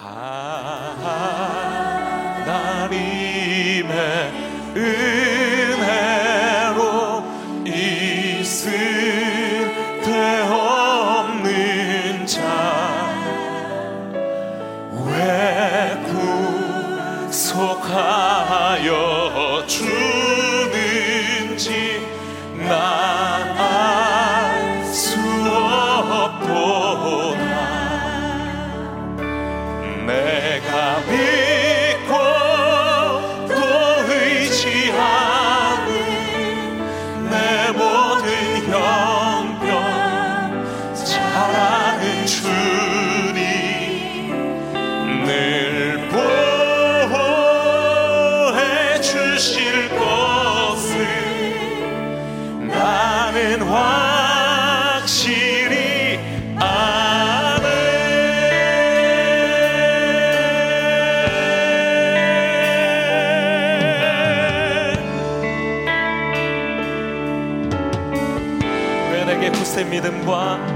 하나님의 은 사랑은 주님 늘 보호해 주실 것을 나는 확실히 아네. 왜 내게 굳센 믿음과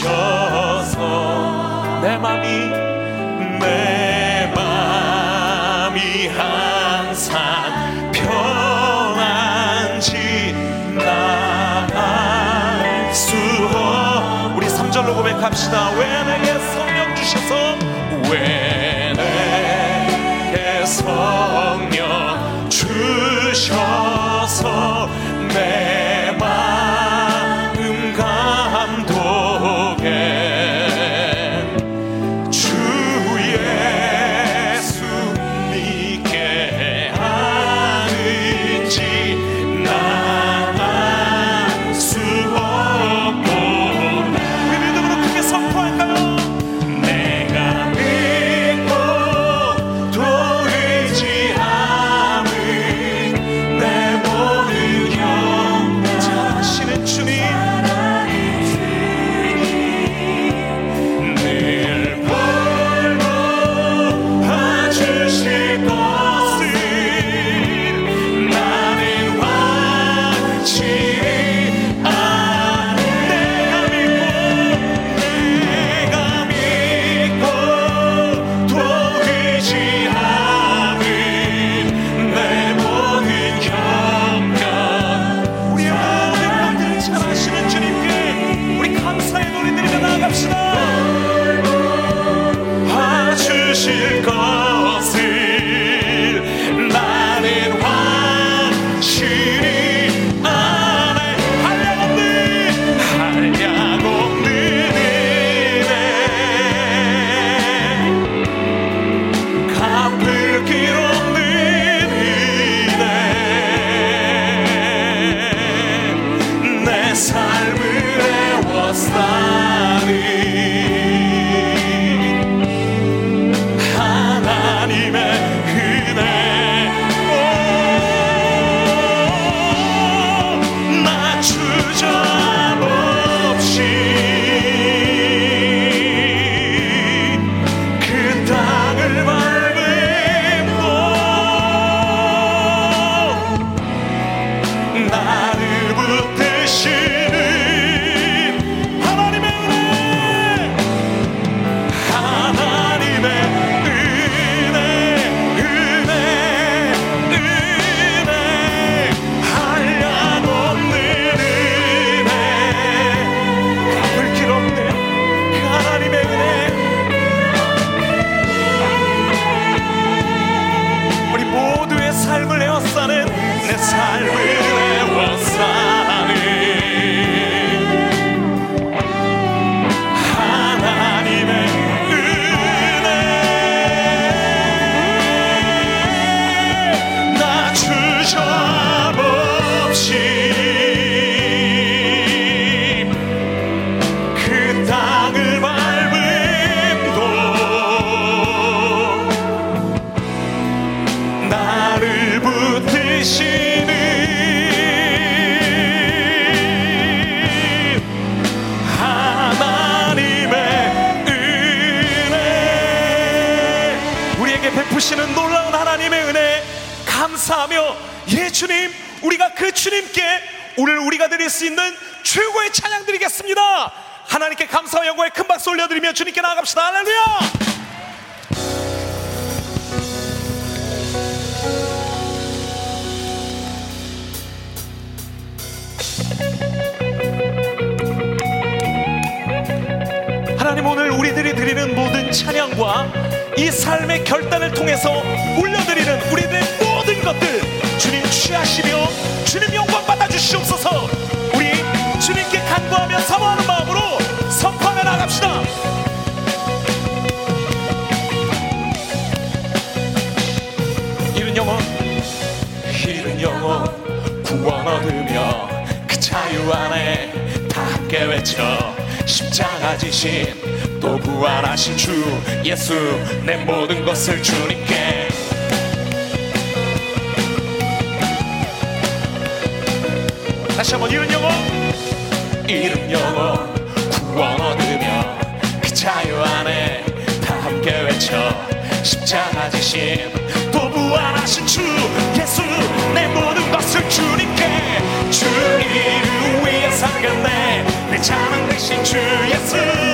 주셔서. 내 맘이 내 맘이 항상 편한지 나알수 우리 3절로 고백합시다. 왜 내게 성령 주셔서 감사하며 예 주님 우리가 그 주님께 오늘 우리가 드릴 수 있는 최고의 찬양 드리겠습니다. 하나님께 감사와 영광의 큰 박수 올려드리며 주님께 나아갑시다. 할렐루야! 하나님 오늘 우리들이 드리는 모든 찬양과 이 삶의 결단을 통해서 올려드리는 우리들의 것들 주님 취하시며 주님 영광 받아 주시옵소서. 우리 주님께 간구하며 사모하는 마음으로 선포하며 나갑시다. 이른 영혼 이른 영혼 구원 얻으며 그 자유 안에 다 함께 외쳐 십자가 지신 또 부활하신 주 예수 내 모든 것을 주님께 다시 한번 이른 영혼. 이름 영혼 구원 얻으며 그 자유 안에 다 함께 외쳐 십자가 지신 또 부활하신 주 예수 내 모든 것을 주님께 주님을 위해 살겠네. 내 찬양 대신 주 예수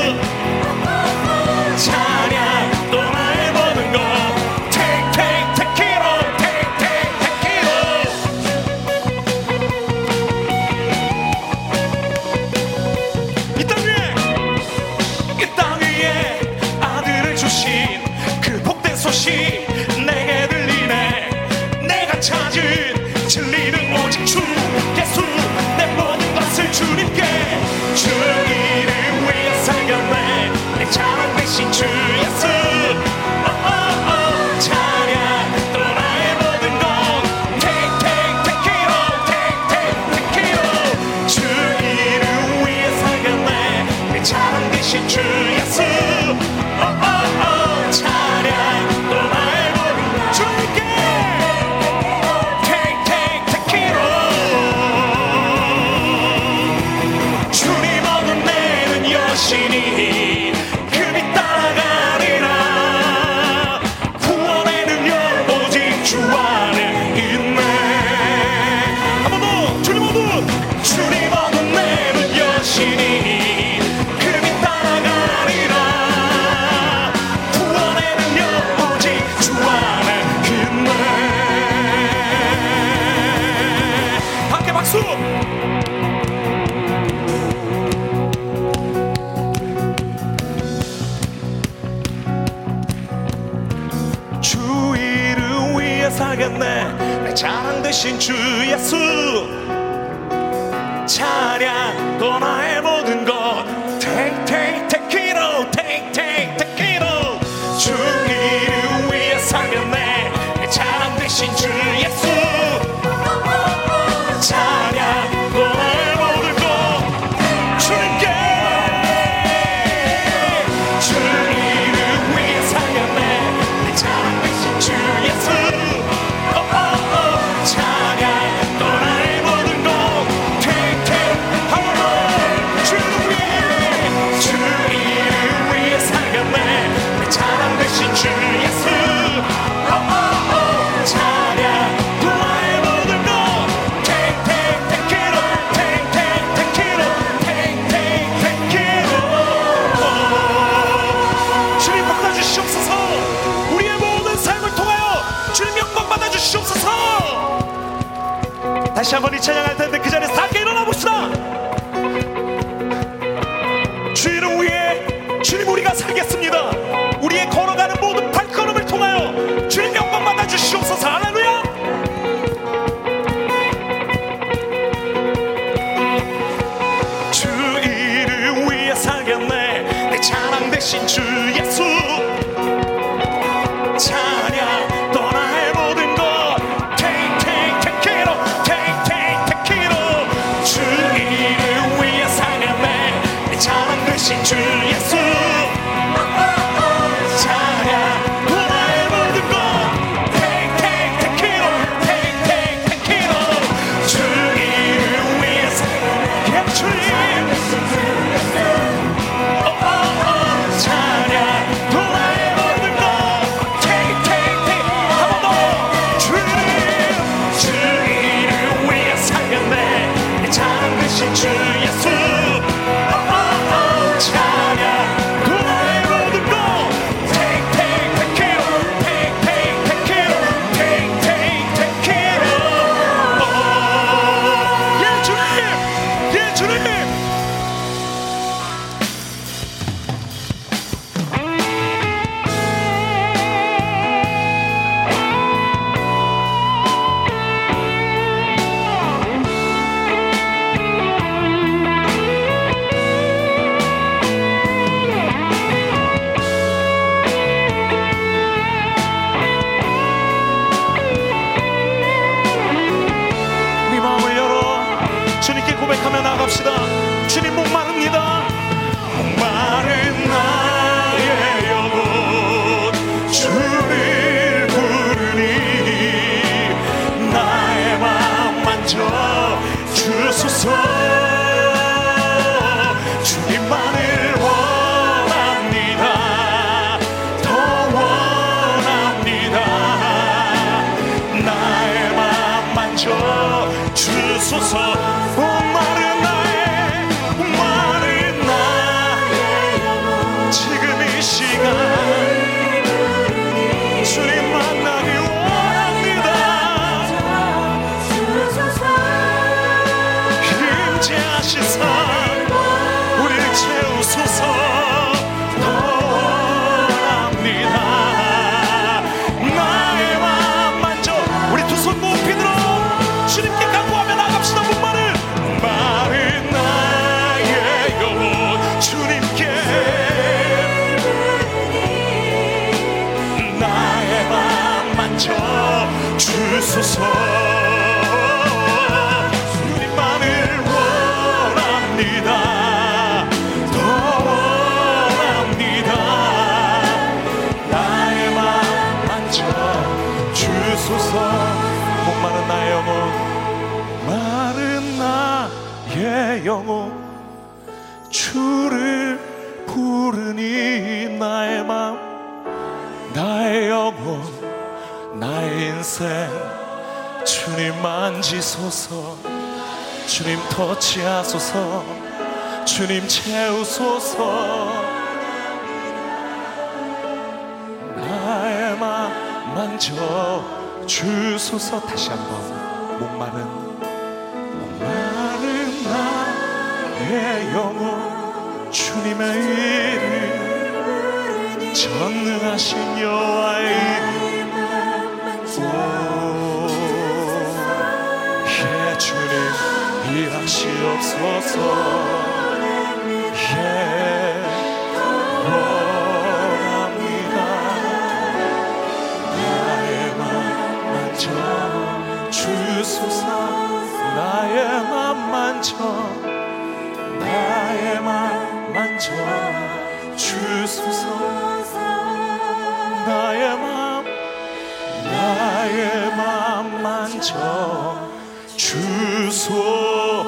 다시 한번 이 찬양할 텐데 주님 터치하소서. 주님 채우소서. 나의 맘 만져 주소서. 다시 한번 목마른 목마른 나의 영혼 주님의 이름. 전능하신 여호와의 이름. 예 주님. 이하시옵소서 주소서. 나의 맘 만져 나의 맘 만져 주소서. 나의 맘 나의 맘 만져 주소서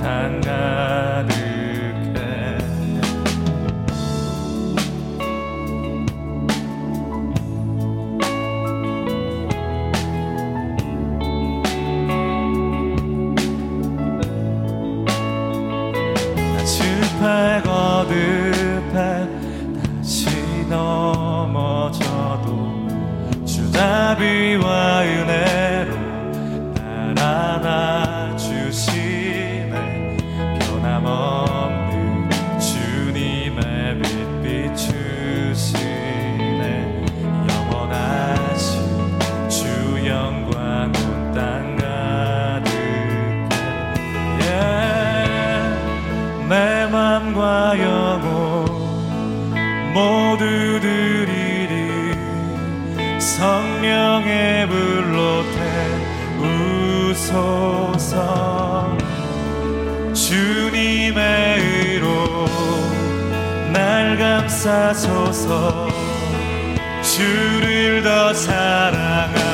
당당 모두들이리 성령의 불로 태우소서. 주님의 의로 날 감싸소서. 주를 더 사랑하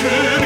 true.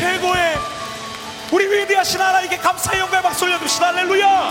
최고의 우리 위대하신 하나님께 감사의 영광의 박수 올려드립시다. 할렐루야.